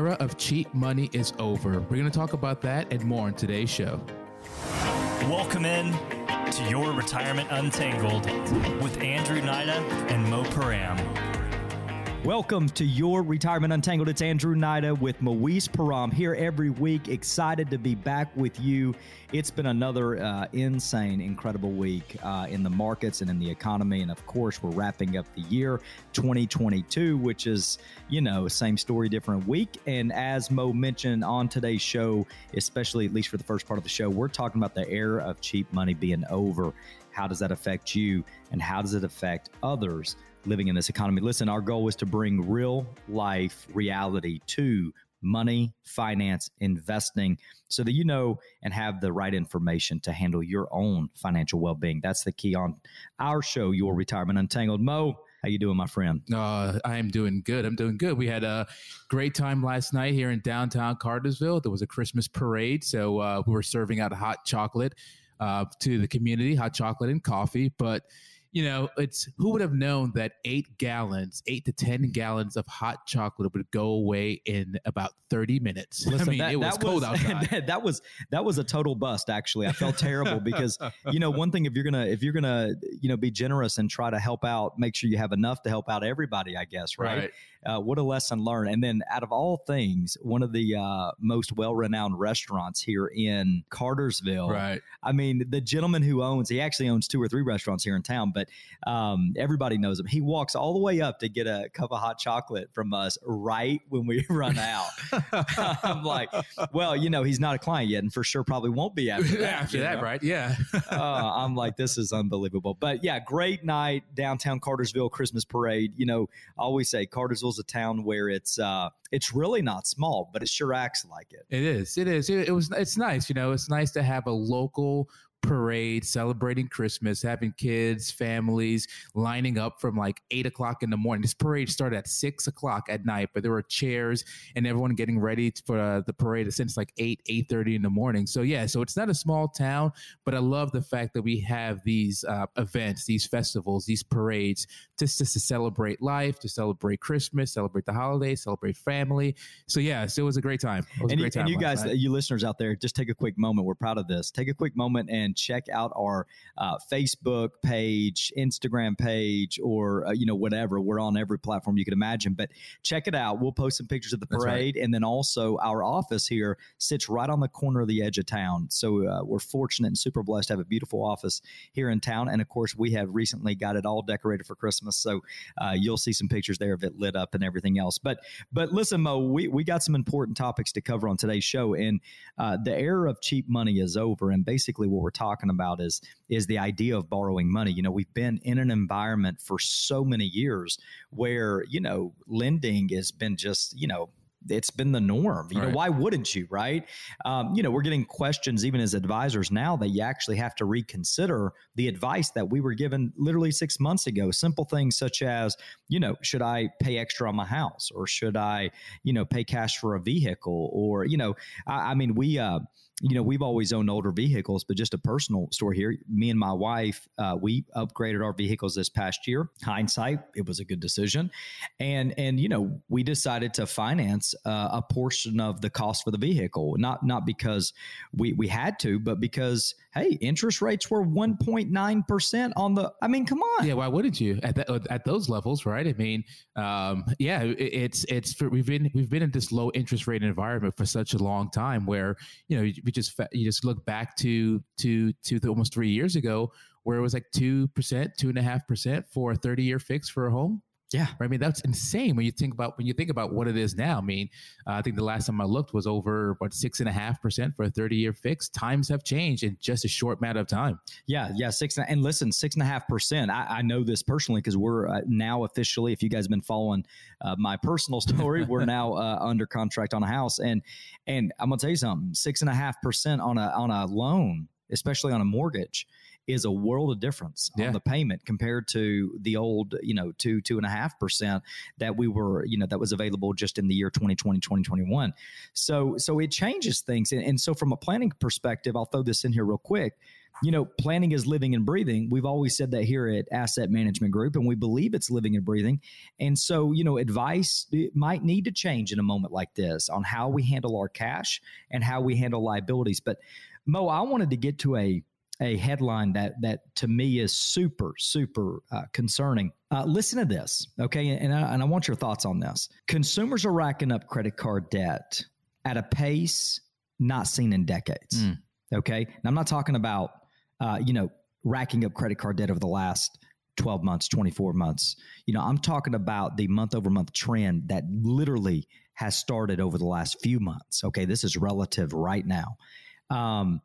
era of cheap money is over. We're going to talk about that and more on today's show. Welcome in to Your Retirement Untangled with Andrew Nida and Mo Param. Welcome to Your Retirement Untangled. It's Andrew Nida with Moise Param here every week. Excited to be back with you. It's been another uh, insane, incredible week uh, in the markets and in the economy. And of course, we're wrapping up the year 2022, which is, you know, same story, different week. And as Mo mentioned on today's show, especially at least for the first part of the show, we're talking about the era of cheap money being over. How does that affect you? And how does it affect others? Living in this economy. Listen, our goal is to bring real life reality to money, finance, investing, so that you know and have the right information to handle your own financial well being. That's the key on our show, Your Retirement Untangled. Mo, how you doing, my friend? Uh, I am doing good. I'm doing good. We had a great time last night here in downtown Cartersville. There was a Christmas parade, so uh, we were serving out hot chocolate uh, to the community, hot chocolate and coffee. But you know, it's who would have known that eight gallons, eight to 10 gallons of hot chocolate would go away in about 30 minutes. Listen, I mean, that, it was cold was, outside. that was, that was a total bust. Actually, I felt terrible because, you know, one thing, if you're going to, if you're going to, you know, be generous and try to help out, make sure you have enough to help out everybody, I guess. Right. right. Uh, what a lesson learned. And then out of all things, one of the uh, most well-renowned restaurants here in Cartersville. Right. I mean, the gentleman who owns, he actually owns two or three restaurants here in town, but um, everybody knows him. He walks all the way up to get a cup of hot chocolate from us right when we run out. I'm like, well, you know, he's not a client yet, and for sure probably won't be after that. after that, know? right? Yeah. uh, I'm like, this is unbelievable. But yeah, great night downtown Cartersville Christmas parade. You know, I always say Cartersville's a town where it's uh, it's really not small, but it sure acts like it. It is. It is. It, it was. It's nice. You know, it's nice to have a local parade celebrating Christmas, having kids, families lining up from like eight o'clock in the morning. This parade started at six o'clock at night, but there were chairs and everyone getting ready for uh, the parade since like eight, eight thirty in the morning. So yeah, so it's not a small town, but I love the fact that we have these uh, events, these festivals, these parades, just, just to celebrate life, to celebrate Christmas, celebrate the holidays, celebrate family. So yeah, so it was a great time. It was and a great you, time. And you guys, night. you listeners out there, just take a quick moment. We're proud of this. Take a quick moment and and check out our uh, Facebook page, Instagram page, or uh, you know whatever. We're on every platform you can imagine. But check it out. We'll post some pictures of the parade, right. and then also our office here sits right on the corner of the edge of town. So uh, we're fortunate and super blessed to have a beautiful office here in town. And of course, we have recently got it all decorated for Christmas. So uh, you'll see some pictures there of it lit up and everything else. But but listen, Mo, we we got some important topics to cover on today's show, and uh, the era of cheap money is over. And basically, what we're talking about is is the idea of borrowing money. You know, we've been in an environment for so many years where you know lending has been just you know it's been the norm. You right. know, why wouldn't you, right? Um, you know, we're getting questions even as advisors now that you actually have to reconsider the advice that we were given literally six months ago. Simple things such as, you know, should I pay extra on my house or should I, you know, pay cash for a vehicle or, you know, I, I mean, we, uh, you know, we've always owned older vehicles, but just a personal story here. Me and my wife, uh, we upgraded our vehicles this past year. Hindsight, it was a good decision, and and you know, we decided to finance uh, a portion of the cost for the vehicle, not not because we we had to, but because hey, interest rates were one point nine percent on the. I mean, come on. Yeah, why wouldn't you at that, at those levels, right? I mean, um, yeah, it, it's it's we've been we've been in this low interest rate environment for such a long time where you know we just you just look back to to to the, almost three years ago where it was like two percent, two and a half percent for a thirty year fix for a home. Yeah, I mean that's insane when you think about when you think about what it is now. I mean, uh, I think the last time I looked was over what six and a half percent for a thirty-year fix. Times have changed in just a short matter of time. Yeah, yeah, six and listen, six and a half percent. I know this personally because we're uh, now officially. If you guys have been following uh, my personal story, we're now uh, under contract on a house, and and I'm gonna tell you something. Six and a half percent on a on a loan, especially on a mortgage is a world of difference Yeah. on the payment compared to the old, you know, two, two and a half percent that we were, you know, that was available just in the year 2020, 2021. So, so it changes things. And, and so from a planning perspective, I'll throw this in here real quick. You know, planning is living and breathing. We've always said that here at Asset Management Group, and we believe it's living and breathing. And so, you know, advice might need to change in a moment like this on how we handle our cash and how we handle liabilities. But Mo, I wanted to get to a a headline that that to me is super super uh, concerning. Uh, listen to this, okay? And I, and I want your thoughts on this. Consumers are racking up credit card debt at a pace not seen in decades. Mm. Okay, and I'm not talking about uh, you know racking up credit card debt over the last 12 months, 24 months. You know, I'm talking about the month over month trend that literally has started over the last few months. Okay, this is relative right now. Um,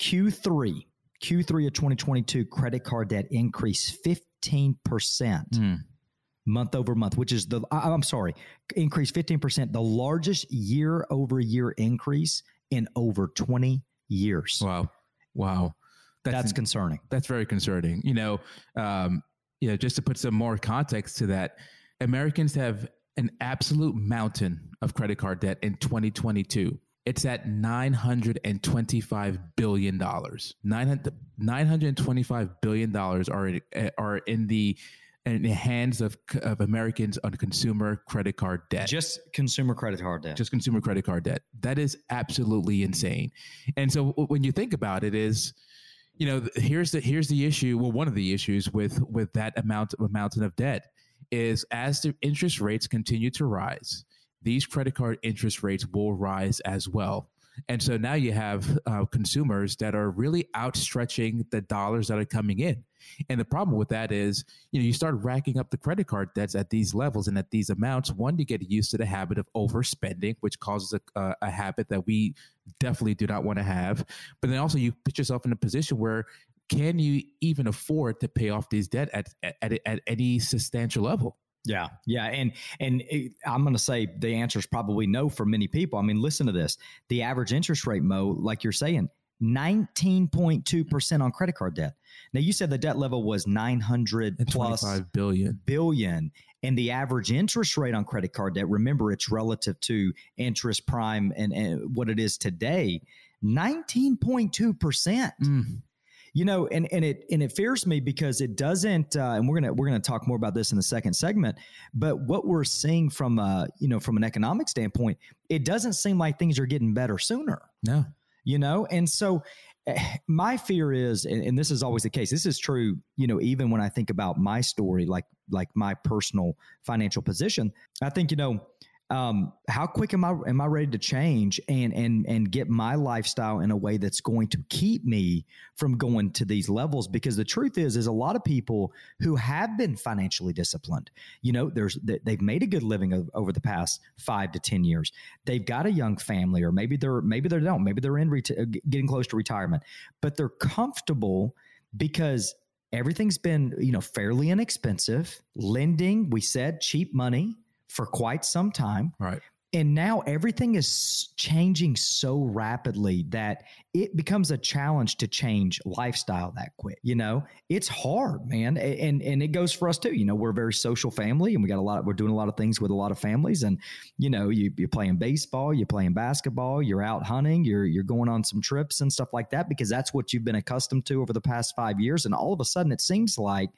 Q3, Q3 of 2022, credit card debt increased 15% Mm. month over month, which is the, I- I'm sorry, increased 15%, the largest year over year increase in over 20 years. Wow. Wow. That's, concerning. that's very concerning. You know, um, you know, just to put some more context to that, Americans have an absolute mountain of credit card debt in 2022. It's at 925 billion dollars. 925 billion dollars are in, are in the in the hands of of Americans on consumer credit card debt Just consumer credit card debt. just consumer credit card debt. That is absolutely insane. And so when you think about it, is you know here's the here's the issue. Well, one of the issues with with that amount of mountain of debt is as the interest rates continue to rise, these credit card interest rates will rise as well. And so now you have uh, consumers that are really outstretching the dollars that are coming in. And the problem with that is, you know, you start racking up the credit card debts at these levels and at these amounts. One, you get used to the habit of overspending, which causes a, a, a habit that we definitely do not want to have. But then also, you put yourself in a position where can you even afford to pay off these debt at at, at any substantial level? Yeah, yeah, and and it, I'm going to say the answer is probably no for many people. I mean, listen to this: the average interest rate, Mo, like you're saying, 19.2 percent on credit card debt. Now, you said the debt level was 900 plus 25 billion. billion, and the average interest rate on credit card debt. Remember, it's relative to interest prime and, and what it is today. 19.2 percent Mm. You know and and it and it fears me because it doesn't uh, and we're gonna we're gonna talk more about this in the second segment but what we're seeing from uh you know from an economic standpoint it doesn't seem like things are getting better sooner No. you know and so eh, my fear is and, and this is always the case this is true you know even when i think about my story like like my personal financial position i think you know um, how quick am I am I ready to change and and and get my lifestyle in a way that's going to keep me from going to these levels? Because the truth is, is a lot of people who have been financially disciplined. You know, there's they- they've made a good living over the past five to ten years. They've got a young family, or maybe they're maybe they don't. Maybe they're in reti- uh, getting close to retirement, but they're comfortable because everything's been you know fairly inexpensive. Lending, we said, cheap money for quite some time. Right. And now everything is changing so rapidly that it becomes a challenge to change lifestyle that quick. You know, it's hard, man. And and it goes for us too. You know, we're a very social family and we got a lot, we're doing a lot of things with a lot of families. And, you know, you, you're playing baseball, you're playing basketball, you're out hunting, you're you're going on some trips and stuff like that because that's what you've been accustomed to over the past five years. And all of a sudden it seems like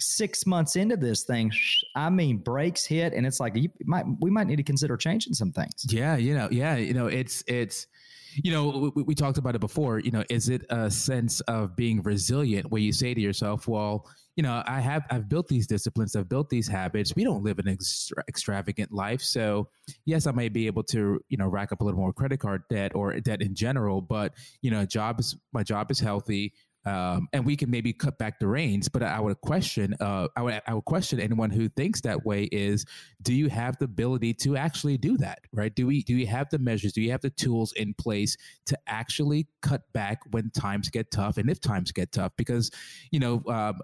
six months into this thing, I mean, brakes hit, and it's like you might we might need to consider changing some things. Yeah, you know, yeah, you know, it's it's you know, we, we talked about it before. You know, is it a sense of being resilient where you say to yourself, well, you know, I have I've built these disciplines, I've built these habits. We don't live an extra, extravagant life, so yes, I may be able to you know rack up a little more credit card debt or debt in general, but you know, job is my job is healthy. Um, and we can maybe cut back the reins, but I would question, uh, I would, I would question anyone who thinks that way is, do you have the ability to actually do that? Right? Do we, do you have the measures? Do you have the tools in place to actually cut back when times get tough, and if times get tough? Because, you know, um,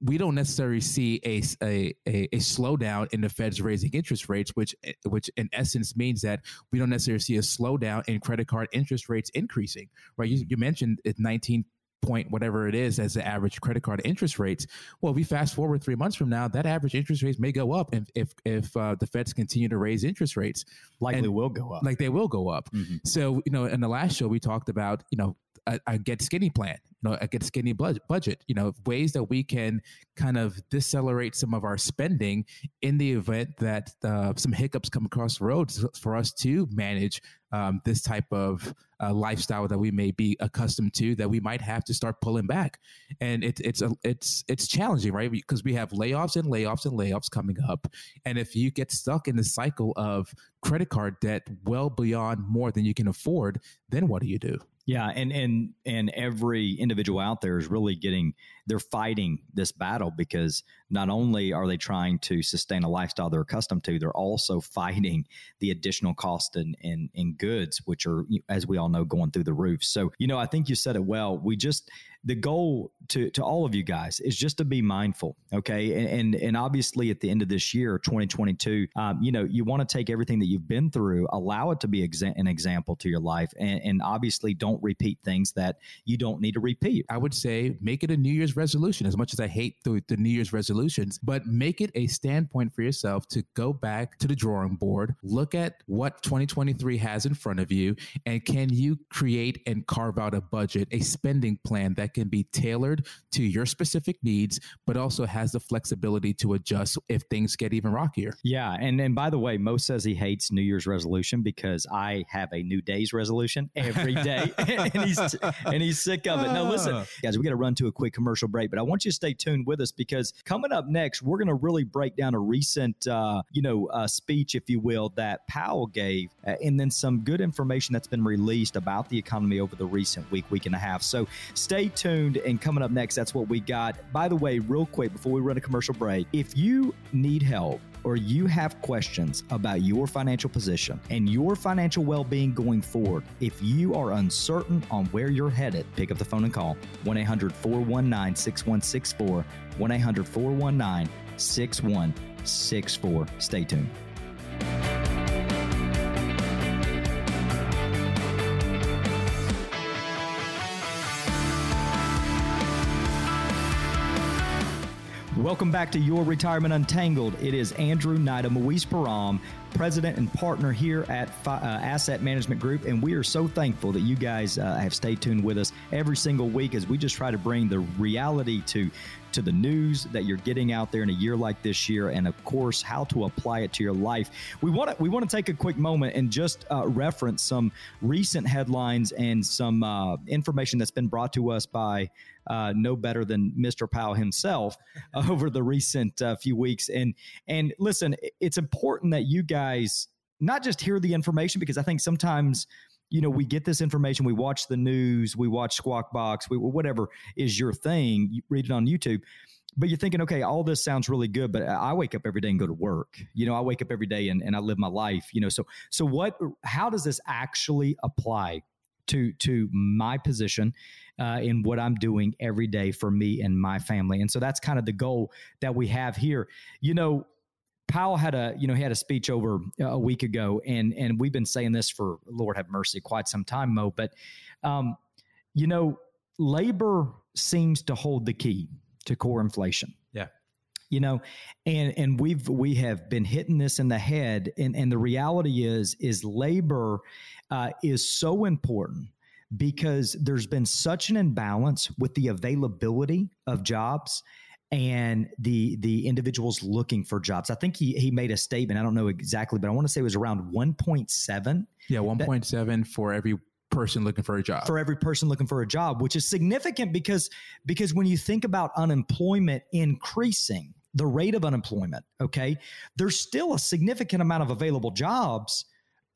we don't necessarily see a, a, a, a slowdown in the Fed's raising interest rates, which which in essence means that we don't necessarily see a slowdown in credit card interest rates increasing. Right? You, you mentioned it 19 point whatever it is as the average credit card interest rates. Well, we fast forward three months from now, that average interest rates may go up if if, if uh, the Feds continue to raise interest rates. Likely And- will go up. Like they will go up. Mhm. So you know, in the last show we talked about you know a, a get skinny plan, you know, a get skinny budget, budget, you know, ways that we can kind of decelerate some of our spending in the event that uh, some hiccups come across the road for us to manage um, this type of uh, lifestyle that we may be accustomed to that we might have to start pulling back. And it, it's a, it's it's challenging right? Because we have layoffs and layoffs and layoffs coming up. And if you get stuck in the cycle of credit card debt well beyond more than you can afford then what do you do Yeah, and and and every individual out there is really getting they're fighting this battle because not only are they trying to sustain a lifestyle they're accustomed to, they're also fighting the additional cost in in, in goods, which are as we all know going through the roof. So you know, I think you said it well. We just the goal to to all of you guys is just to be mindful, okay? And and, and obviously at the end of this year, 2022, um, you know, you want to take everything that you've been through, allow it to be exa- an example to your life, and, and obviously don't repeat things that you don't need to repeat. I would say make it a New Year's resolution. As much as I hate the, the New Year's resolutions, but make it a standpoint for yourself to go back to the drawing board, look at what 2023 has in front of you, and can you create and carve out a budget, a spending plan that can be tailored to your specific needs, but also has the flexibility to adjust if things get even rockier. Yeah, and and by the way, Mo says he hates New Year's resolution because I have a New Days resolution every day, and he's and he's sick of it. Now listen, Ah. guys, we got to run to a quick commercial break, but I want you to stay tuned with us because coming up next, we're going to really break down a recent, uh, you know, uh, speech, if you will, that Powell gave, uh, and then some good information that's been released about the economy over the recent week, week and a half. So stay tuned, and coming up next, that's what we got. By the way, real quick before we run a commercial break, if you need help or you have questions about your financial position and your financial well being going forward, if you are uncertain on where you're headed, pick up the phone and call 1 800 419 6164. 1 800 419 6164. Stay tuned. Welcome back to Your Retirement Untangled. It is Andrew Nida Moise Param, president and partner here at Fi- uh, Asset Management Group, and we are so thankful that you guys uh, have stayed tuned with us every single week as we just try to bring the reality to to the news that you're getting out there in a year like this year, and of course how to apply it to your life. We want to we want to take a quick moment and just uh, reference some recent headlines and some uh, information that's been brought to us by uh, no better than Mr. Powell himself over the recent uh, few weeks. And and listen, it's important that you guys not just hear the information because I think sometimes you know we get this information, we watch the news, we watch Squawk Box, we, whatever is your thing, you read it on YouTube. But you're thinking, okay, all this sounds really good, but I wake up every day and go to work. You know, I wake up every day and, and I live my life. You know, so so what? How does this actually apply to to my position uh, in what I'm doing every day for me and my family. And so that's kind of the goal that we have here. You know, Powell had a you know he had a speech over a week ago, and and we've been saying this for Lord have mercy quite some time, Mo. But um, you know, labor seems to hold the key to core inflation. Yeah. You know, and and we've we have been hitting this in the head, and and the reality is is labor uh, is so important because there's been such an imbalance with the availability of jobs and the the individuals looking for jobs. I think he he made a statement. I don't know exactly, but I want to say it was around 1.7 Yeah, 1.7 for every person looking for a job. for every person looking for a job, which is significant because because when you think about unemployment increasing, the rate of unemployment, okay, there's still a significant amount of available jobs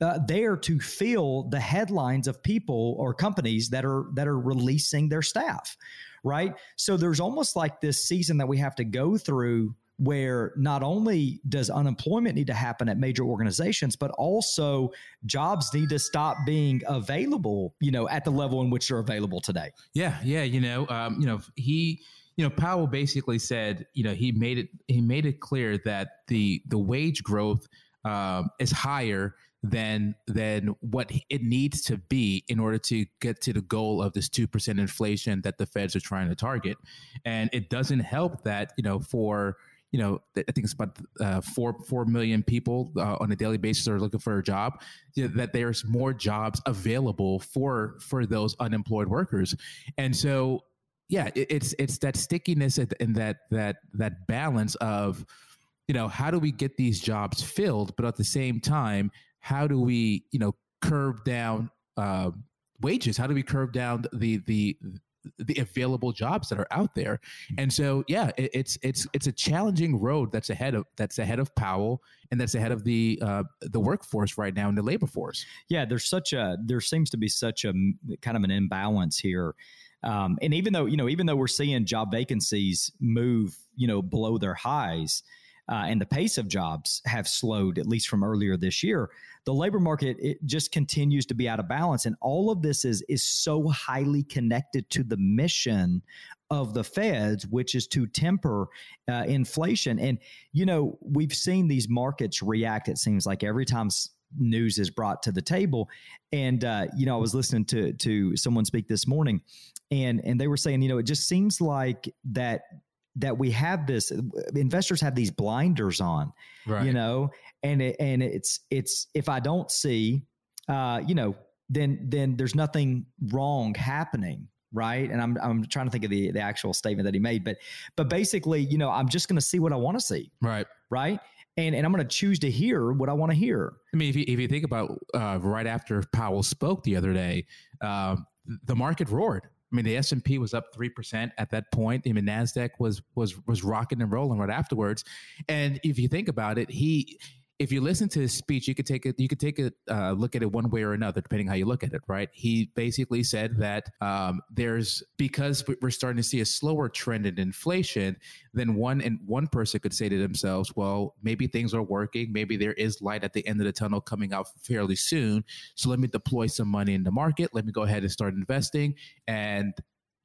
uh, there to fill the headlines of people or companies that are that are releasing their staff, right? So there's almost like this season that we have to go through where not only does unemployment need to happen at major organizations, but also jobs need to stop being available, you know, at the level in which they're available today. Yeah, yeah, you know, um, you know, he, you know, Powell basically said, you know, he made it, he made it clear that the the wage growth um, is higher than than what it needs to be in order to get to the goal of this two percent inflation that the Feds are trying to target. And it doesn't help that you know for you know I think it's about uh, four four million people uh, on a daily basis are looking for a job. You know, that there's more jobs available for for those unemployed workers, and so yeah, it, it's it's that stickiness and that that that balance of you know how do we get these jobs filled, but at the same time how do we you know curb down uh, wages? How do we curb down the the the available jobs that are out there? And so, yeah, it, it's it's it's a challenging road that's ahead of that's ahead of Powell and that's ahead of the uh, the workforce right now in the labor force. Yeah, there's such a there seems to be such a kind of an imbalance here. Um, and even though you know, even though we're seeing job vacancies move, you know, below their highs, uh, and the pace of jobs have slowed at least from earlier this year the labor market it just continues to be out of balance. And all of this is is so highly connected to the mission of the feds which is to temper uh, inflation. And you know we've seen these markets react it seems like every time news is brought to the table. And uh, you know i was listening to to someone speak this morning and and they were saying you know it just seems like that that we have this investors have these blinders on right. you know and it, and it's it's if i don't see uh you know then then there's nothing wrong happening right? And i'm i'm trying to think of the the actual statement that he made but but basically you know i'm just going to see what i want to see. Right. Right? And and i'm going to choose to hear what i want to hear. I mean if you, if you think about uh, right after powell spoke the other day uh, the market roared I mean, the S and P was up three percent at that point. I mean, Nasdaq was was was rocking and rolling right afterwards. And if you think about it, he if you listen to his speech, you could take it. You could take a uh, look at it one way or another, depending how you look at it. Right? He basically said that um, there's because we're starting to see a slower trend in inflation. Then one and one person could say to themselves, "Well, maybe things are working. Maybe there is light at the end of the tunnel coming out fairly soon. So let me deploy some money in the market. Let me go ahead and start investing, and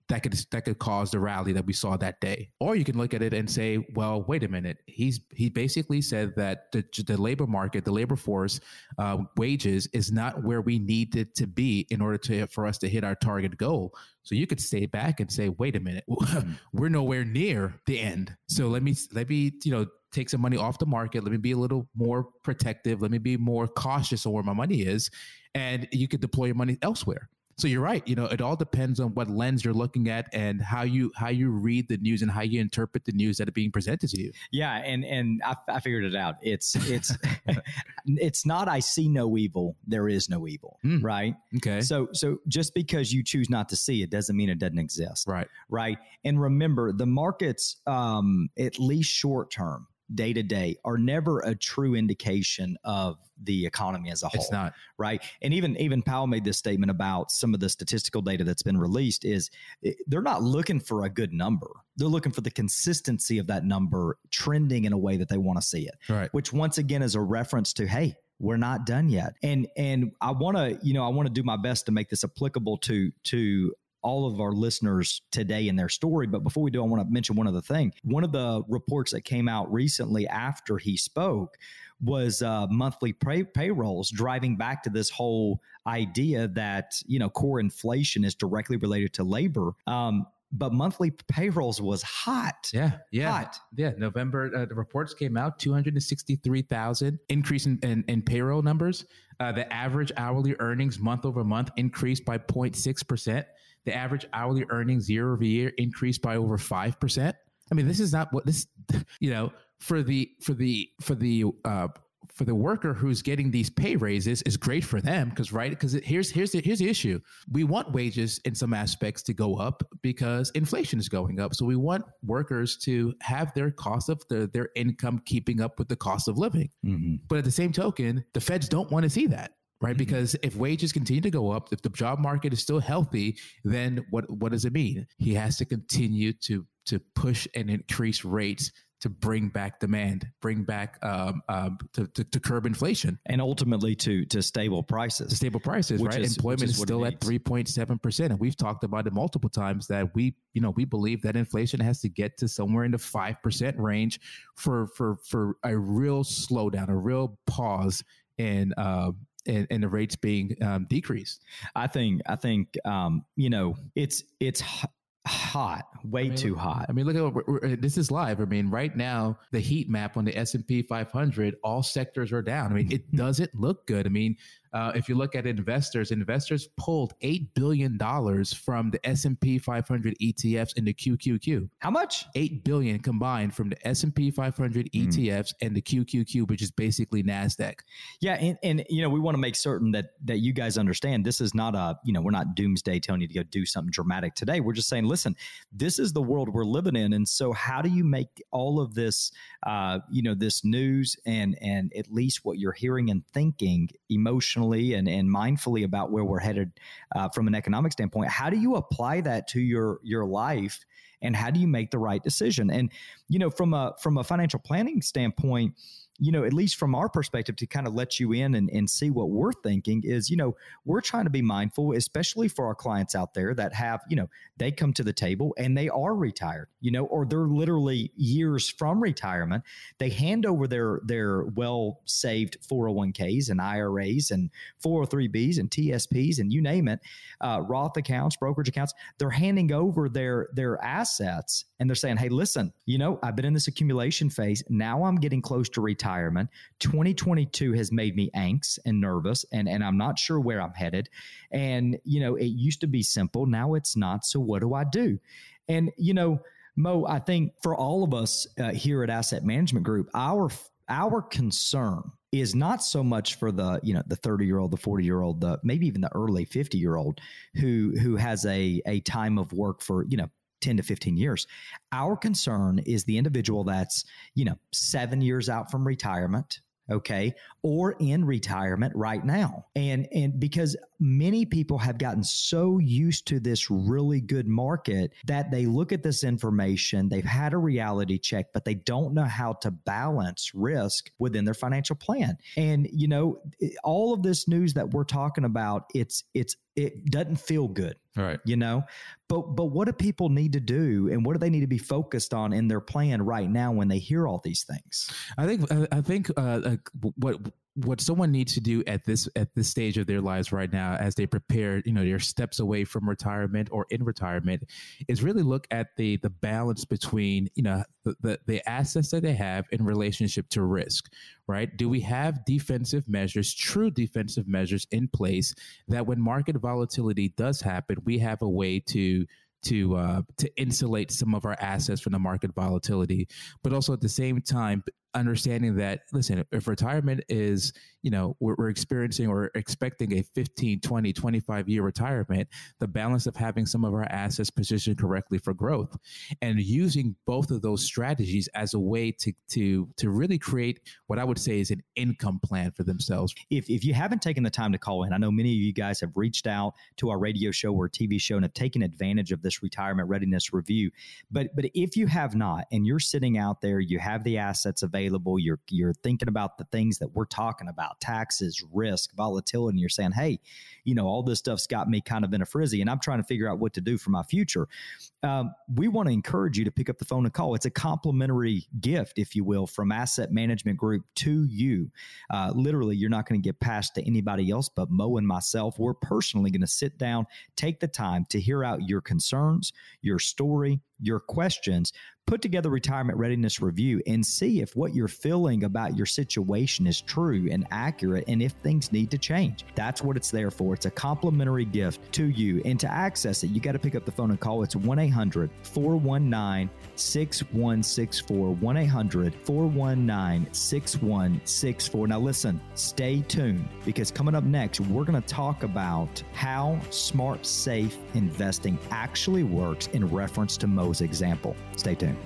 that could that could cause the rally that we saw that day. Or you can look at it and say, well, wait a minute. He's he basically said that the the labor market, the labor force, uh, wages is not where we need it to be in order to for us to hit our target goal. So you could stay back and say, wait a minute, mm-hmm. we're nowhere near the end. So let me let me you know take some money off the market. Let me be a little more protective. Let me be more cautious on where my money is, and you could deploy your money elsewhere. So you're right. You know, it all depends on what lens you're looking at and how you how you read the news and how you interpret the news that are being presented to you. Yeah, and and I, I figured it out. It's it's it's not I see no evil, there is no evil, mm. right? Okay. So so just because you choose not to see it doesn't mean it doesn't exist. Right. Right. And remember, the markets, um, at least short term, day to day are never a true indication of the economy as a whole. It's not right. And even even Powell made this statement about some of the statistical data that's been released. Is eh, they're not looking for a good number. They're looking for the consistency of that number trending in a way that they want to see it. Right. Which once again is a reference to hey, we're not done yet. And and I want to you know I want to do my best to make this applicable to to all of our listeners today in their story. But before we do, I want to mention one other thing. One of the reports that came out recently after he spoke was uh, monthly pay- payrolls, driving back to this whole idea that you know core inflation is directly related to labor. Um, but monthly payrolls was hot. Yeah, yeah, hot. Yeah, November uh, the reports came out, two hundred and sixty-three thousand increase in, in, in, payroll numbers. Uh, the average hourly earnings month over month increased by 0.6 percent. The average hourly earnings year over year increased by over five percent. I mean, this is not what this, you know, for the for the for the uh, for the worker who's getting these pay raises is great for them because right because here's here's the here's the issue we want wages in some aspects to go up because inflation is going up so we want workers to have their cost of the, their income keeping up with the cost of living mm-hmm. but at the same token the feds don't want to see that right? Mm-hmm. Because if wages continue to go up, if the job market is still healthy, then what what does it mean? He has to continue to to push and increase rates to bring back demand, bring back um, um, to, to, to, curb inflation, and ultimately to to stable prices. To stable prices, right? Is, Employment is, is still at three point seven percent, and we've talked about it multiple times that we, you know, we believe that inflation has to get to somewhere in the five percent range for for for a real slowdown, a real pause in uh, and, and the rates being um, decreased. I think I think um, you know it's it's hot way I mean, too hot. I mean look at what we're, this is live. I mean right now the heat map on the s&p 500 all sectors are down. I mean it doesn't look good. I mean uh, if you look at investors, investors pulled eight billion dollars from the S and P 500 ETFs into QQQ. How much? Eight billion combined from the S and P 500 mm. ETFs and the QQQ, which is basically Nasdaq. Yeah, and, and you know we want to make certain that that you guys understand this is not a you know we're not doomsday telling you to go do something dramatic today. We're just saying, listen, this is the world we're living in, and so how do you make all of this uh, you know this news and and at least what you're hearing and thinking emotionally and, and mindfully about where we're headed uh, from an economic standpoint, how do you apply that to your your life, and how do you make the right decision? And you know, from a from a financial planning standpoint, you know, at least from our perspective, to kind of let you in and, and see what we're thinking is, you know, we're trying to be mindful, especially for our clients out there that have, you know, they come to the table and they are retired, you know, or they're literally years from retirement. They hand over their their well saved 401ks and IRAs and 403bs and TSPs and you name it, uh, Roth accounts, brokerage accounts. They're handing over their their assets and they're saying, hey, listen, you know, I've been in this accumulation phase. Now I'm getting close to retirement. 2022 has made me anxious and nervous, and, and I'm not sure where I'm headed. And, you know, it used to be simple. Now it's not. So what do I do? And, you know, Mo, I think for all of us uh, here at Asset Management Group, our our concern is not so much for the you know the 30 year old the 40 year old the maybe even the early 50 year old who who has a a time of work for you know 10 to 15 years. Our concern is the individual that's, you know, seven years out from retirement, okay or in retirement right now and and because many people have gotten so used to this really good market that they look at this information they've had a reality check but they don't know how to balance risk within their financial plan. And you know all of this news that we're talking about it's it's it doesn't feel good right. you know? But but what do people need to do and what do they need to be focused on in their plan right now when they hear all these things? I think i think uh, what what someone needs to do at this at this stage of their lives right now as they prepare you know their steps away from retirement or in retirement is really look at the the balance between you know the, the, the assets that they have in relationship to risk right? Do we have defensive measures true defensive measures in place that when market volatility does happen we have a way to to uh, to insulate some of our assets from the market volatility, but also at the same time understanding that listen if retirement is you know we're, we're, experiencing or expecting a 15 20 25 year retirement the balance of having some of our assets positioned correctly for growth and using both of those strategies as a way to to to really create what i would say is an income plan for themselves. If, if you haven't taken the time to call in i know many of you guys have reached out to our radio show or tv show and have taken advantage of this retirement readiness review. But but if you have not and you're sitting out there you have the assets available available. You're you're thinking about the things that we're talking about, taxes, risk, volatility, and you're saying, hey, you know, all this stuff's got me kind of in a frizzy, and I'm trying to figure out what to do for my future. Um, we want to encourage you to pick up the phone and call. It's a complimentary gift, if you will, from Asset Management Group to you. Uh, literally, you're not going to get passed to anybody else but Mo and myself. We're personally going to sit down, take the time to hear out your concerns, your story, your questions, put together retirement readiness review and see if what you're feeling about your situation is true and accurate and if things need to change. That's what it's there for. It's a complimentary gift to you. And to access it, you got to pick up the phone and call. It's 1 800 419 6164. 1 800 419 6164. Now, listen, stay tuned because coming up next, we're going to talk about how smart, safe investing actually works in reference to Mo's example. Stay tuned.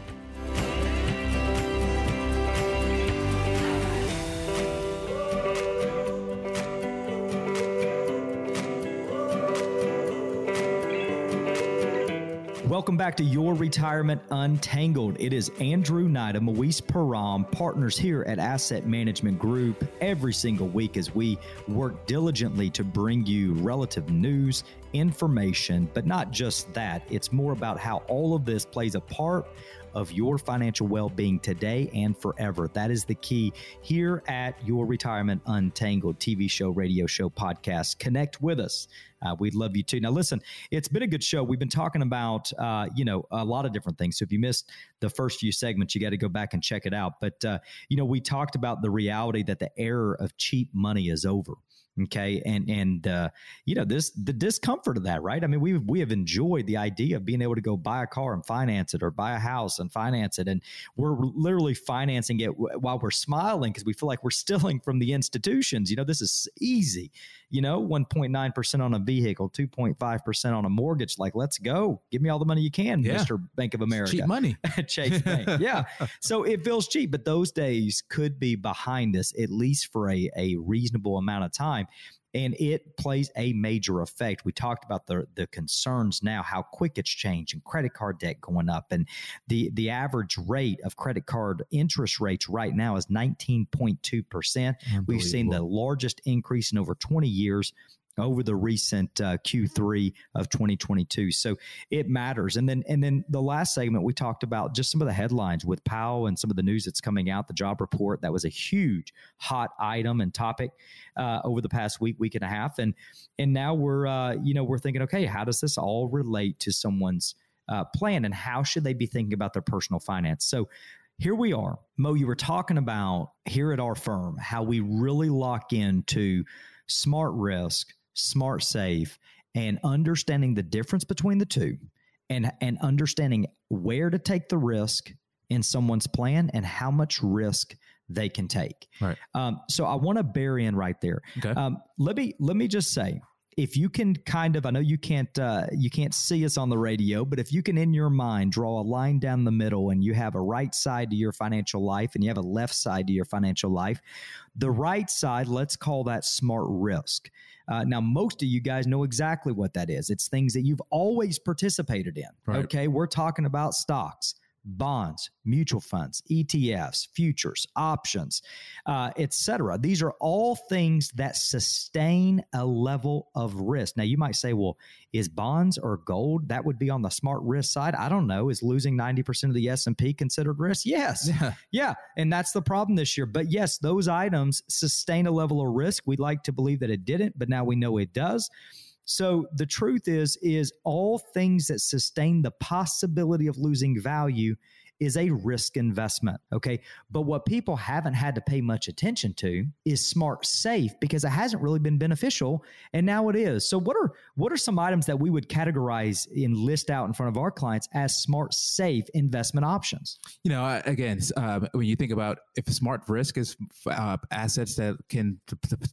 Welcome back to Your Retirement Untangled. It is Andrew Knight of Moise Param, partners here at Asset Management Group, every single week as we work diligently to bring you relative news, information, but not just that. It's more about how all of this plays a part of your financial well being today and forever. That is the key here at Your Retirement Untangled TV show, radio show, podcast. Connect with us. Uh, we'd love you too. Now, listen, it's been a good show. We've been talking about, uh, you know, a lot of different things. So if you missed the first few segments, you got to go back and check it out. But, uh, you know, we talked about the reality that the era of cheap money is over okay and and uh, you know this the discomfort of that right? I mean we we have enjoyed the idea of being able to go buy a car and finance it or buy a house and finance it and we're literally financing it while we're smiling because we feel like we're stealing from the institutions. You know this is easy you know 1.9% on a vehicle 2.5% on a mortgage like let's go. Give me all the money you can yeah. mr bank of america cheap money. Chase bank. Yeah. So it feels cheap but those days could be behind us at least for a, a reasonable amount of time and it plays a major effect. We talked about the the concerns now, how quick it's changed, and credit card debt going up, and the the average rate of credit card interest rates right now is nineteen point two percent. We've seen the largest increase in over twenty years over the recent uh, Q3 of 2022. So it matters. And then and then the last segment we talked about just some of the headlines with Powell and some of the news that's coming out. The job report that was a huge hot item and topic uh, over the past week, week and a half, and and now we're uh, you know we're thinking, okay, how does this all relate to someone's uh, plan and how should they be thinking about their personal finance? So here we are. Mo, you were talking about here at our firm how we really lock into smart risk smart safe and understanding the difference between the two and and understanding where to take the risk in someone's plan and how much risk they can take. Right. Um, so I want to bury in right there. Okay. Um, let me let me just say, if you can kind of, I know you can't uh, you can't see us on the radio, but if you can in your mind draw a line down the middle and you have a right side to your financial life and you have a left side to your financial life, the right side, let's call that smart risk. Uh, now, most of you guys know exactly what that is. It's things that you've always participated in. Right. Okay. We're talking about stocks, bonds, mutual funds, ETFs, futures, options, uh, etc. These are all things that sustain a level of risk. Now, you might say, well, is bonds or gold that would be on the smart risk side? I don't know. Is losing 90% of the S&P considered risk? Yes. Yeah. yeah. And that's the problem this year. But yes, those items sustain a level of risk. We'd like to believe that it didn't, but now we know it does. So the truth is is all things that sustain the possibility of losing value is a risk investment. Okay. But what people haven't had to pay much attention to is smart safe because it hasn't really been beneficial. And now it is. So what are what are some items that we would categorize and list out in front of our clients as smart safe investment options? You know, again, uh, when you think about if smart risk is uh, assets that can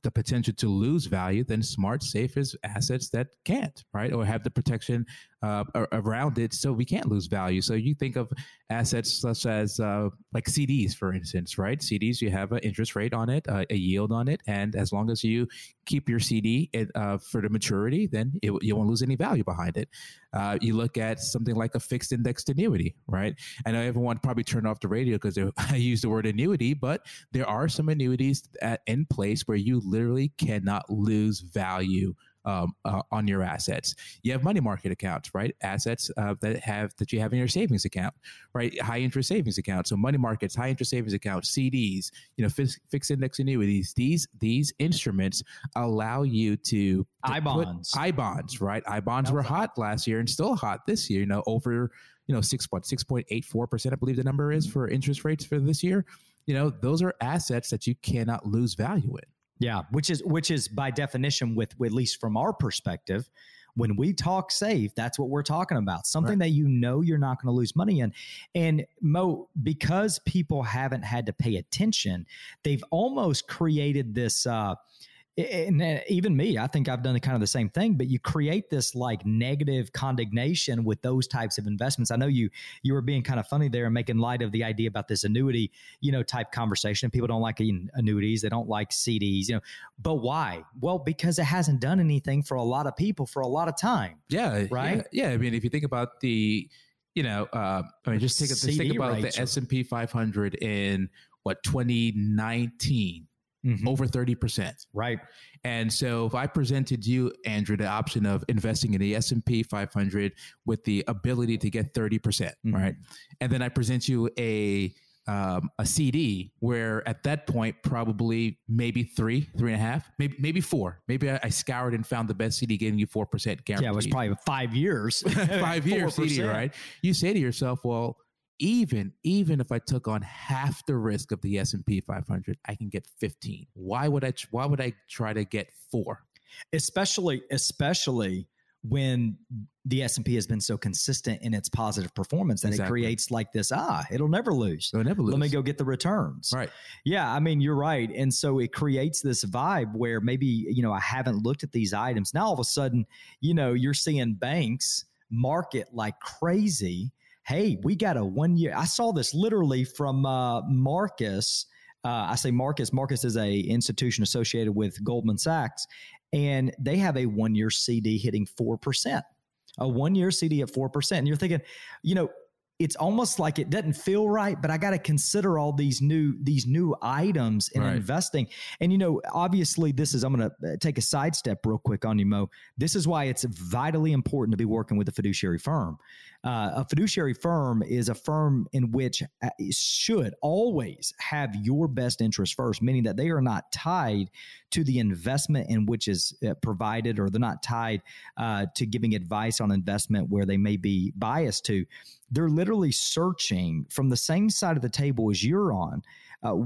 the potential to lose value, then smart safe is assets that can't, right? Or have the protection uh, around it so we can't lose value. So you think of assets such as uh, like CDs, for instance, right? CDs, you have an interest rate on it, uh, a yield on it, and as long as you keep your CD it, uh, for the maturity, then it, you won't lose any value behind it. Uh, you look at something like a fixed indexed annuity, right? I know everyone probably turned off the radio because I use the word annuity, but there are some annuities at, in place where you literally cannot lose value um, uh, on your assets. You have money market accounts, right? Assets uh, that have that you have in your savings account, right? High interest savings accounts. So money markets, high interest savings accounts, CDs, you know, fixed, fixed index annuities. These these instruments allow you to, to I bonds, I bonds, right? I bonds were hot last year and still hot this year. You know, over you know six point six point eight four percent, I believe the number is for interest rates for this year. You know, those are assets that you cannot lose value in. Yeah, which is which is by definition, with at least from our perspective, when we talk safe, that's what we're talking about. Something right. that you know you're not going to lose money in. And Mo, because people haven't had to pay attention, they've almost created this. Uh, and uh, even me, I think I've done kind of the same thing. But you create this like negative condemnation with those types of investments. I know you you were being kind of funny there and making light of the idea about this annuity, you know, type conversation. People don't like annuities, they don't like CDs, you know. But why? Well, because it hasn't done anything for a lot of people for a lot of time. Yeah, right. Yeah, yeah. I mean, if you think about the you know, uh, I mean, just take a, just think about the S and P 500 in what 2019 Mhm. over 30%. Right. And so if I presented you, Andrew, the option of investing in the S&P 500 with the ability to get 30%, Mhm. right? And then I present you a um, a CD where at that point probably maybe three, three and a half, maybe maybe four. Maybe I, I scoured and found the best CD giving you four percent guaranteed. Yeah, it was probably five years. five years CD, right? You say to yourself, well, even even if I took on half the risk of the S and P 500, I can get 15. Why would I? Why would I try to get four? especially especially when the S&P has been so consistent in its positive performance that it creates like this ah it'll never lose So I never lose. let me go get the returns Right. yeah i mean you're right and so it creates this vibe where maybe you know i haven't looked at these items now all of a sudden you know you're seeing banks market like crazy hey we got a one year i saw this literally from uh, marcus uh, i say marcus marcus is a institution associated with goldman sachs and they have a one year cd hitting 4% a one year cd at 4% and you're thinking you know it's almost like it doesn't feel right but i got to consider all these new these new items in Right. investing and you know obviously this is i'm going to take a sidestep real quick on you mo this is why it's vitally important to be working with a fiduciary firm uh, a fiduciary firm is a firm in which uh, should always have your best interest first meaning that they are not tied to the investment in which is uh, provided or they're not tied uh, to giving advice on investment where they may be biased to. They're literally searching from the same side of the table as you're on uh,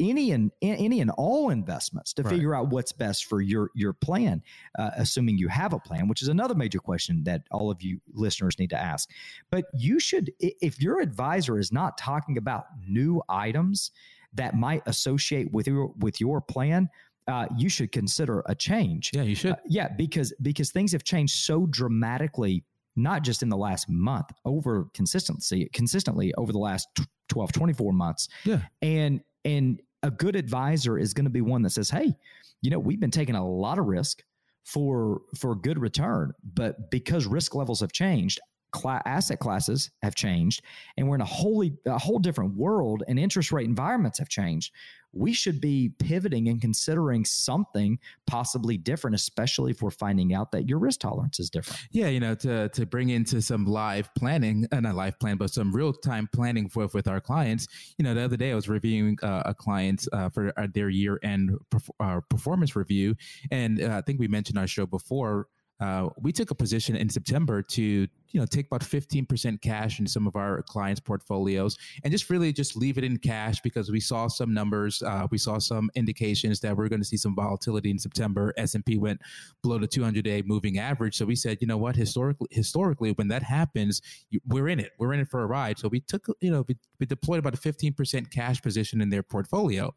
any and any and all investments to Right. figure out what's best for your your plan uh, assuming you have a plan which is another major question that all of you listeners need to ask but you should if your advisor is not talking about new items that might associate with your with your plan uh, you should consider a change Yeah, you should. uh, yeah, because because things have changed so dramatically, not just in the last month, over consistency consistently over the last tw- 12, 24 months. Yeah. And and a good advisor is going to be one that says, "Hey, you know, we've been taking a lot of risk for for good return, but because risk levels have changed, cla- asset classes have changed, and we're in a wholly a whole different world, and interest rate environments have changed. We should be pivoting and considering something possibly different, especially if we're finding out that your risk tolerance is different. Yeah, you know, to to bring into some live planning, uh, not live plan, but some real time planning for with our clients. You know, the other day I was reviewing uh, a client uh, for uh, their year end perf- uh, performance review, and I think we mentioned our show before. Uh, we took a position in September to you know take about 15% cash in some of our clients' portfolios and just really just leave it in cash because we saw some numbers, uh, we saw some indications that we're going to see some volatility in September. S&P went below the 200 day moving average. So we said, you know what, historically, historically, when that happens, we're in it. We're in it for a ride. So we took, you know, we, we deployed about a 15% cash position in their portfolio.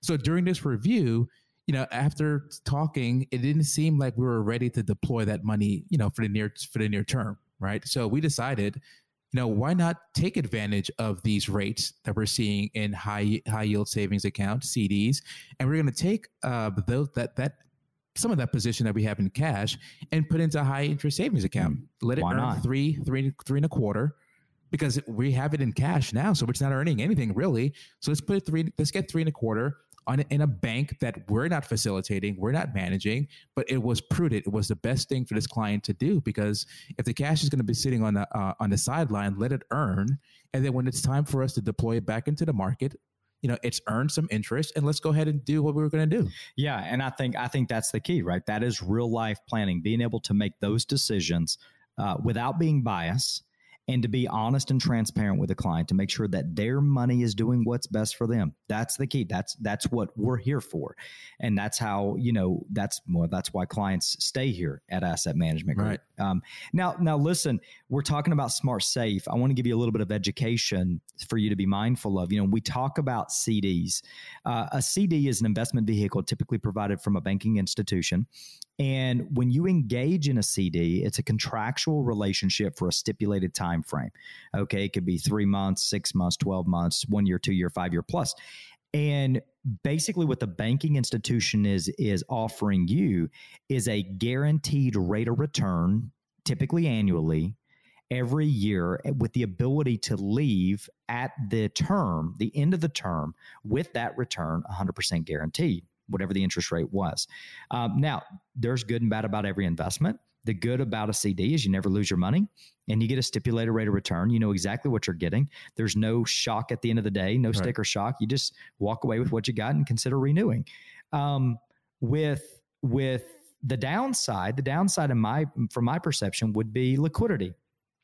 So during this review, you know, after talking, it didn't seem like we were ready to deploy that money, you know, for the near for the near term, right? So we decided, you know, why not take advantage of these rates that we're seeing in high high yield savings accounts, CDs, and we're going to take uh, those that that some of that position that we have in cash and put into a high interest savings account. Let it Why earn not? three, three, three and a quarter. Because we have it in cash now, so it's not earning anything really. So let's put it three. Let's get three and a quarter on in a bank that we're not facilitating, we're not managing, but it was prudent. It was the best thing for this client to do because if the cash is going to be sitting on the uh, on the sideline, let it earn, and then when it's time for us to deploy it back into the market, you know, it's earned some interest, and let's go ahead and do what we were going to do. Yeah, and I think I think that's the key, right? That is real life planning, being able to make those decisions uh, without being biased, and to be honest and transparent with the client to make sure that their money is doing what's best for them. That's the key. That's that's what we're here for, and that's how you know that's well, that's why clients stay here at Asset Management Group. Right. Um, now, now listen, we're talking about Smart Safe. I want to give you a little bit of education for you to be mindful of. You know, we talk about CDs. Uh, a CD is an investment vehicle typically provided from a banking institution. And when you engage in a CD, it's a contractual relationship for a stipulated time frame. Okay, it could be three months, six months, 12 months, one year, two year, five year plus. And basically what the banking institution is is offering you is a guaranteed rate of return, typically annually, every year with the ability to leave at the term, the end of the term, with that return 100% guaranteed. whatever the interest rate was. Um, now, there's good and bad about every investment. The good about a CD is you never lose your money and you get a stipulated rate of return. You know exactly what you're getting. There's no shock at the end of the day, no right. sticker shock. You just walk away with what you got and consider renewing. Um, with with the downside, the downside in my from my perception would be liquidity.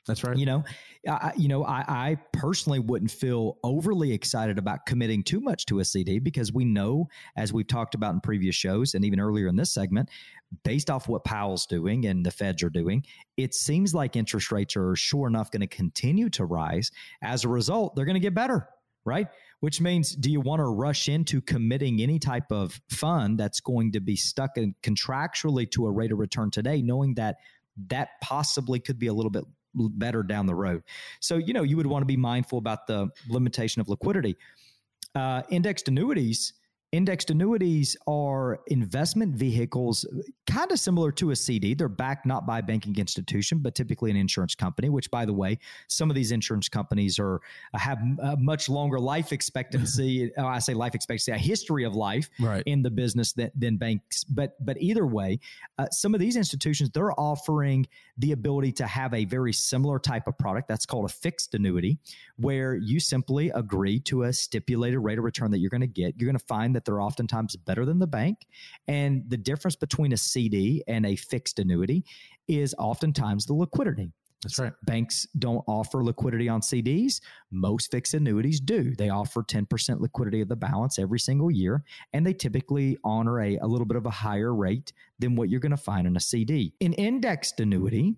That's right. You know, I, you know, I, I, personally wouldn't feel overly excited about committing too much to a CD because we know, as we've talked about in previous shows and even earlier in this segment, based off what Powell's doing and the Feds are doing, it seems like interest rates are sure enough going to continue to rise. As a result, they're going to get better, right? Which means, do you want to rush into committing any type of fund that's going to be stuck in contractually to a rate of return today, knowing that that possibly could be a little bit better down the road. So, you know, you would want to be mindful about the limitation of liquidity. Uh, indexed annuities Indexed annuities are investment vehicles, kind of similar to a CD. They're backed not by a banking institution, but typically an insurance company. Which, by the way, some of these insurance companies are uh, have a much longer life expectancy. Uh, I say life expectancy, a history of life right. in the business than, than banks. But but either way, uh, some of these institutions they're offering the ability to have a very similar type of product. That's called a fixed annuity, where you simply agree to a stipulated rate of return that you're going to get. You're going to find that they're oftentimes better than the bank. And the difference between a CD and a fixed annuity is oftentimes the liquidity. That's right. Banks don't offer liquidity on CDs. Most fixed annuities do. They offer 10% liquidity of the balance every single year, and they typically honor a, a little bit of a higher rate than what you're going to find in a CD. An indexed annuity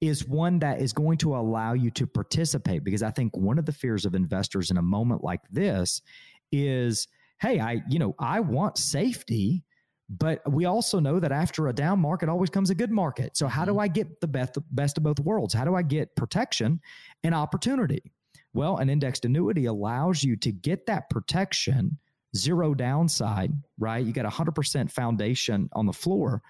is one that is going to allow you to participate because I think one of the fears of investors in a moment like this is hey, I, you know, I want safety, but we also know that after a down market always comes a good market. So how do mm-hmm. I get the best best of both worlds? How do I get protection and opportunity? Well, an indexed annuity allows you to get that protection, zero downside, right? You got a 100% foundation on the floor.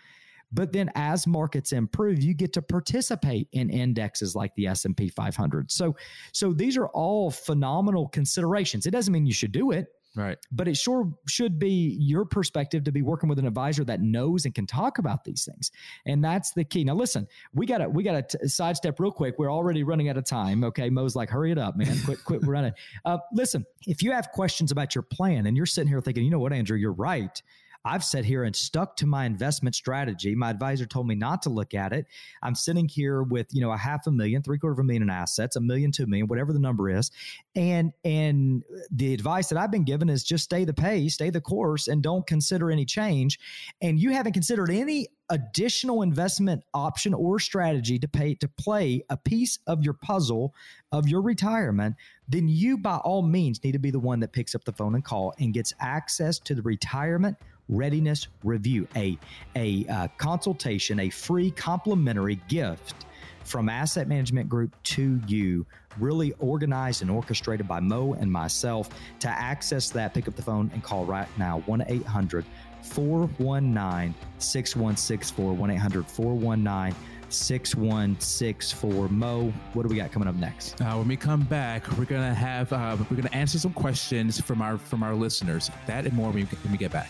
But then as markets improve, you get to participate in indexes like the S&P 500. So so these are all phenomenal considerations. It doesn't mean you should do it. Right. But it sure should be your perspective to be working with an advisor that knows and can talk about these things. And that's the key. Now, listen, we got to, we got to sidestep real quick. We're already running out of time. Okay. Mo's like, hurry it up, man. quit, quit we're running. Uh, listen, if you have questions about your plan and you're sitting here thinking, you know what, Andrew, you're right. I've sat here and stuck to my investment strategy. My advisor told me not to look at it. I'm sitting here with, you know, a half a million, three quarter of a million in assets, a million, two million, whatever the number is. And and the advice that I've been given is just stay the pace, stay the course, and don't consider any change. And you haven't considered any additional investment option or strategy to pay to play a piece of your puzzle of your retirement, then you by all means need to be the one that picks up the phone and call and gets access to the retirement readiness review, a, a uh, consultation, a free complimentary gift from Asset Management Group to you, really organized and orchestrated by Mo and myself. To access that, pick up the phone and call right now 1 800 419 6164. 1 800 419 6164. Mo, what do we got coming up next? Uh, when we come back, we're gonna have uh, we're gonna answer some questions from our from our listeners. That and more when we, when we get back.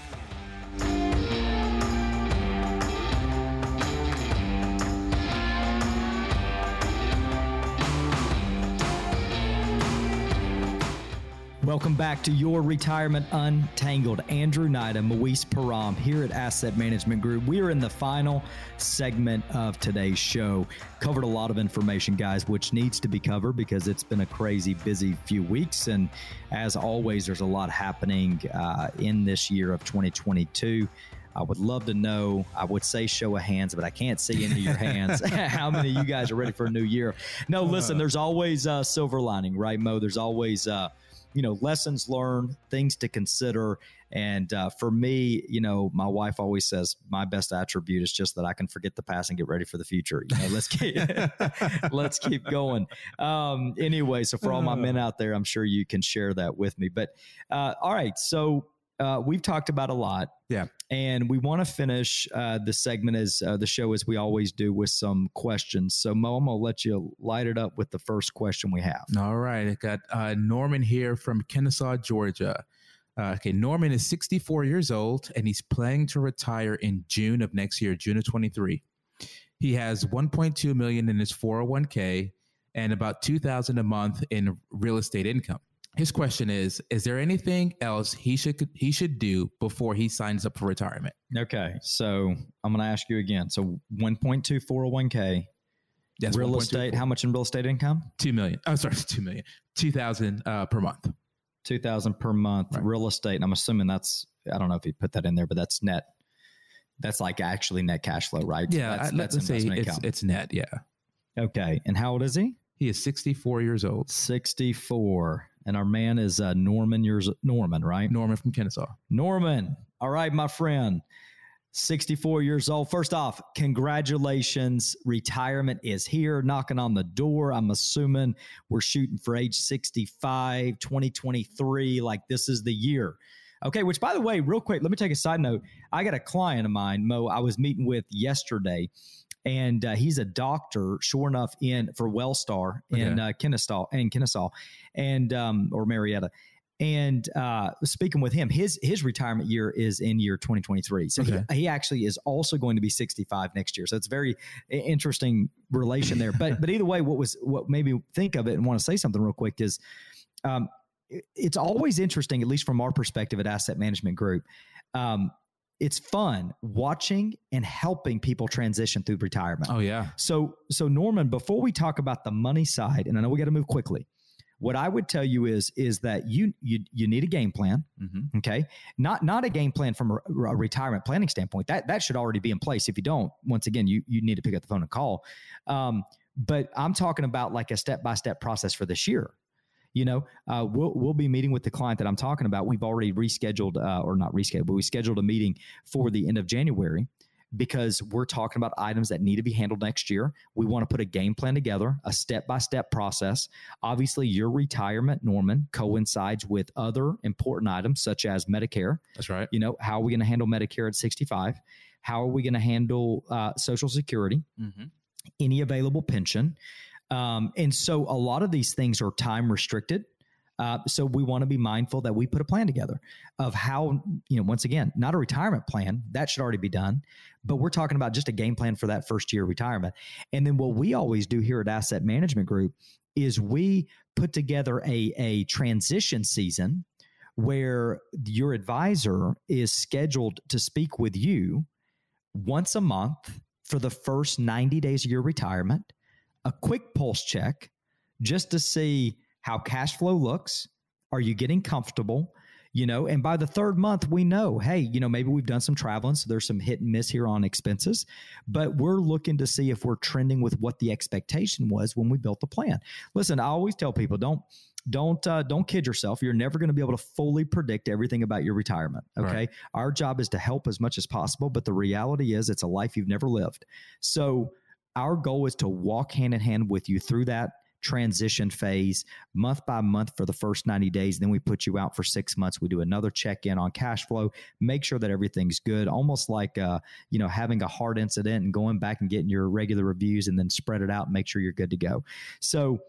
Thank you. Welcome back to your Retirement Untangled. Andrew Knight and Moise Param here at Asset Management Group. We are in the final segment of today's show. Covered a lot of information, guys, which needs to be covered because it's been a crazy busy few weeks. And as always, there's a lot happening uh, in this year of 2022. I would love to know. I would say show of hands, but I can't see into your hands. How many of you guys are ready for a new year? No, listen. Uh. There's always a silver lining, right, Mo? There's always uh, you know lessons learned things to consider. And uh, for me you know my wife always says my best attribute is just that i can forget the past and get ready for the future. You know let's keep let's keep going. Um, anyway so for all my men out there i'm sure you can share that with me. But uh, all right. So uh, we've talked about a lot. Yeah. And we want to finish uh, the segment as uh, the show as we always do with some questions. So Mo, I'm gonna let you light it up with the first question we have. All right, I got uh, Norman here from Kennesaw, Georgia. Uh, okay, Norman is 64 years old and he's planning to retire in June of next year, June of 23. He has 1.2 million in his 401k and about 2000 a month in real estate income. His question is is there anything else he should he should do before he signs up for retirement? Okay. So, I'm going to ask you again. So, 1.2 401k Yes, real 1.2 estate, how much in real estate income? 2 million. Oh, sorry, 2 million. 2000 uh, per month. 2000 per month Right. real estate. And I'm assuming that's I don't know if you put that in there, but that's net that's like actually net cash flow, right? Yeah, that's, I- that's let's say investment it's it's net, yeah. okay. And how old is he? He is 64 years old. 64. And our man is uh, Norman years Norman, right? Norman from Kennesaw. Norman. All right, my friend. 64 years old. First off, congratulations. Retirement is here, knocking on the door. I'm assuming we're shooting for age 65, 2023. Like this is the year. Okay, which by the way, real quick, let me take a side note. I got a client of mine, Mo, I was meeting with yesterday, and uh, he's a doctor, sure enough, in for Wellstar in uh, Kennesaw, in Kennesaw, and um, or Marietta and uh, speaking with him, his his retirement year is in year 2023. So Okay. he, he actually is also going to be 65 next year. So it's a very interesting relation there. But but either way, what was what made me think of it and want to say something real quick is, um, it- it's always interesting, at least from our perspective at Asset Management Group. Um, it's fun watching and helping people transition through retirement. Oh yeah. So, so Norman, before we talk about the money side, and I know we got to move quickly, what I would tell you is is that you you you need a game plan. hmm Okay, not not a game plan from a, a retirement planning standpoint. That that should already be in place. If you don't, once again, you you need to pick up the phone and call. Um, but I'm talking about like a step by step process for this year. You know, uh, we'll we'll be meeting with the client that I'm talking about. We've already rescheduled, uh, or not rescheduled, but we scheduled a meeting for the end of January because we're talking about items that need to be handled next year. We want to put a game plan together, a step by step process. Obviously, your retirement, Norman, coincides with other important items such as Medicare. That's right. You know, how are we going to handle Medicare at 65? How are we going to handle uh, Social Security? hmm any available pension. Um, and so a lot of these things are time restricted. Uh, so we want to be mindful that we put a plan together of how, you know, once again, not a retirement plan that should already be done, but we're talking about just a game plan for that first year of retirement. And then what we always do here at Asset Management Group is we put together a, a transition season where your advisor is scheduled to speak with you once a month for the first 90 days of your retirement, a quick pulse check just to see how cash flow looks. Are you getting comfortable? You know, and by the third month, we know, hey, you know, maybe we've done some traveling, so there's some hit and miss here on expenses, but we're looking to see if we're trending with what the expectation was when we built the plan. Listen, I always tell people, don't don't uh, don't kid yourself. You're never going to be able to fully predict everything about your retirement. Okay, Right. our job is to help as much as possible, but the reality is it's a life you've never lived. So our goal is to walk hand in hand with you through that transition phase month by month for the first 90 days then we put you out for six months we do another check in on cash flow make sure that everything's good almost like uh, you know having a heart incident and going back and getting your regular reviews and then spread it out and make sure you're good to go so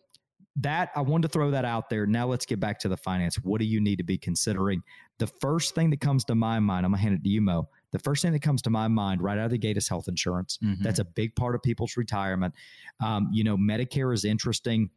that I wanted to throw that out there. Now let's get back to the finance. What do you need to be considering? The first thing that comes to my mind, I'm gonna hand it to you, Mo. The first thing that comes to my mind right out of the gate is health insurance. Mhm. That's a big part of people's retirement. Um, you know, Medicare is interesting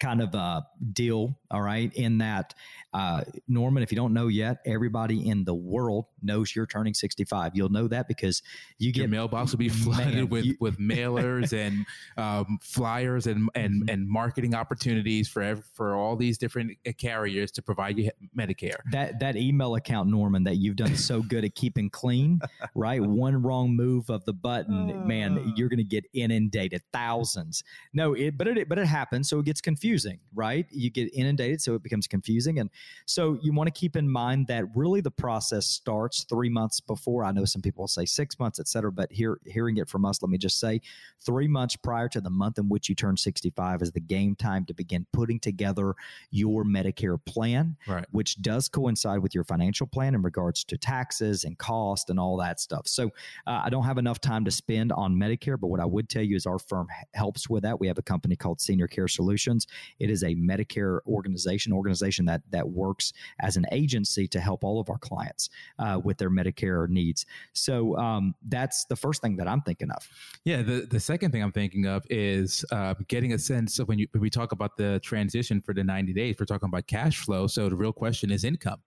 kind of a deal, all right, in that, uh, Norman, if you don't know yet, everybody in the world knows you're turning 65. You'll know that because you Your get mailbox will be flooded Man, with you- with mailers and um, flyers and and Mhm. and marketing opportunities for ev- for all these different uh, carriers to provide you Medicare. that that email account norman that you've done so good at keeping clean right one wrong move of the button man you're going to get inundated thousands no it but it but it happens so it gets confusing right you get inundated so it becomes confusing and so you want to keep in mind that really the process starts three months before i know some people will say six months et cetera but here hearing it from us let me just say three months prior to the month in which you turn 65 is the game time to begin putting together your medicare plan Right. which does coincide with your financial plan in regards to taxes and cost and all that stuff. So uh, I don't have enough time to spend on Medicare, but what I would tell you is our firm helps with that. We have a company called Senior Care Solutions. It is a Medicare organization, organization that that works as an agency to help all of our clients uh, with their Medicare needs. So um, that's the first thing that I'm thinking of. Yeah, the, the second thing I'm thinking of is uh, getting a sense of when, you, when we talk about the transition for the 90 days, we're talking about cash flow. So the real question is income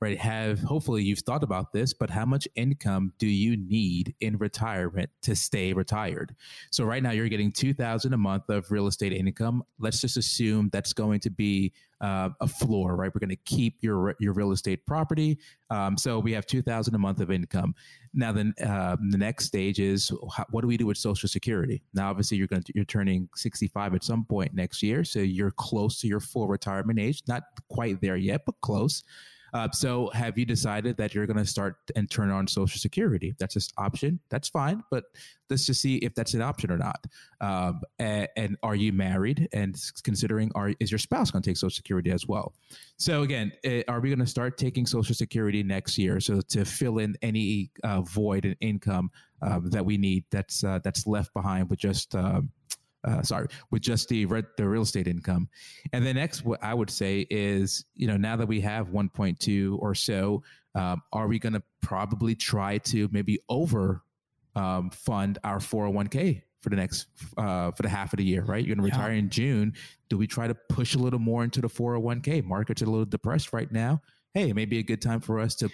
right? Have hopefully you've thought about this, but how much income do you need in retirement to stay retired? So right now you're getting two thousand a month of real estate income. Let's just assume that's going to be uh, a floor, right? We're going to keep your your real estate property. Um, so we have two thousand a month of income. Now then, uh, the next stage is how, what do we do with Social Security? Now, obviously, you're going to you're turning sixty five at some point next year, so you're close to your full retirement age. Not quite there yet, but close. Uh, so have you decided that you're going to start and turn on Social Security? That's just option. That's fine, but let's just see if that's an option or not. Um, and, and, are you married? And considering, are is your spouse going to take Social Security as well? So again, eh, are we going to start taking Social Security next year? So to fill in any uh, void in income um, that we need that's uh, that's left behind with just um, uh, sorry, with just the the real estate income. And the next, what I would say is, you know, now that we have 1.2 or so, um, are we going to probably try to maybe over um, fund our 401k for the next uh, for the half of the year, right? You're going to retire yeah. in June. Do we try to push a little more into the 401k? Markets are a little depressed right now. Hey, it may be a good time for us to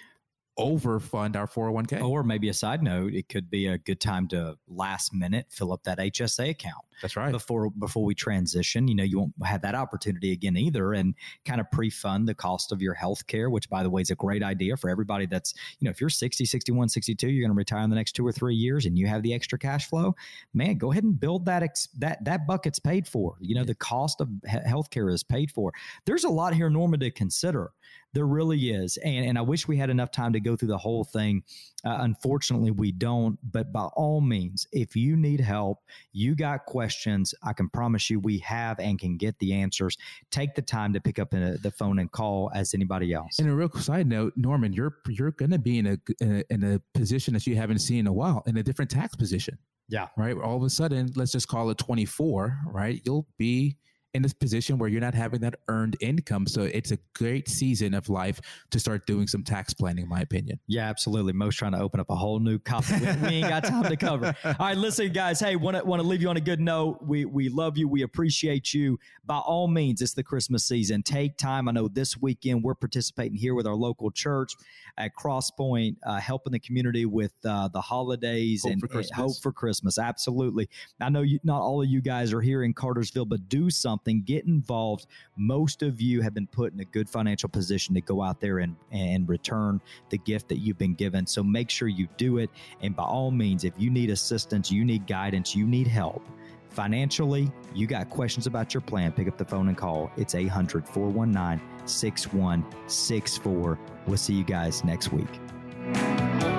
overfund our 401k. Or maybe a side note, it could be a good time to last minute fill up that HSA account. That's right. Before before we transition, you know, you won't have that opportunity again either and kind of pre-fund the cost of your health care, which by the way is a great idea for everybody that's, you know, if you're 60, 61, 62, you're going to retire in the next 2 or 3 years and you have the extra cash flow, man, go ahead and build that ex- that that bucket's paid for. You know, the cost of health care is paid for. There's a lot here Norman to consider. There really is. And, and I wish we had enough time to go through the whole thing. Uh, unfortunately, we don't. But by all means, if you need help, you got questions, I can promise you we have and can get the answers. Take the time to pick up a, the phone and call as anybody else. And a real side note, Norman, you're you're going to be in a, in a in a position that you haven't seen in a while, in a different tax position. Yeah. Right. All of a sudden, let's just call it 24. Right. You'll be in this position where you're not having that earned income. So it's a great season of life to start doing some tax planning, in my opinion. Yeah, absolutely. Most trying to open up a whole new copy. We, we ain't got time to cover. All right, listen, guys. Hey, want to want to leave you on a good note. We we love you. We appreciate you. By all means, it's the Christmas season. Take time. I know this weekend we're participating here with our local church at Crosspoint, uh, helping the community with uh, the holidays hope and, for and hope for Christmas. Absolutely. I know you, not all of you guys are here in Cartersville, but do something something, get involved. Most of you have been put in a good financial position to go out there and, and return the gift that you've been given. So make sure you do it. And by all means, if you need assistance, you need guidance, you need help financially, you got questions about your plan, pick up the phone and call. It's 800 419 6164. We'll see you guys next week.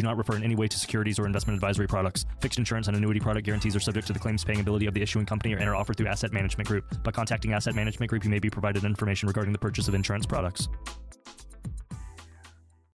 do not refer in any way to securities or investment advisory products. Fixed insurance and annuity product guarantees are subject to the claims paying ability of the issuing company and are offered through Asset Management Group. By contacting Asset Management Group, you may be provided information regarding the purchase of insurance products.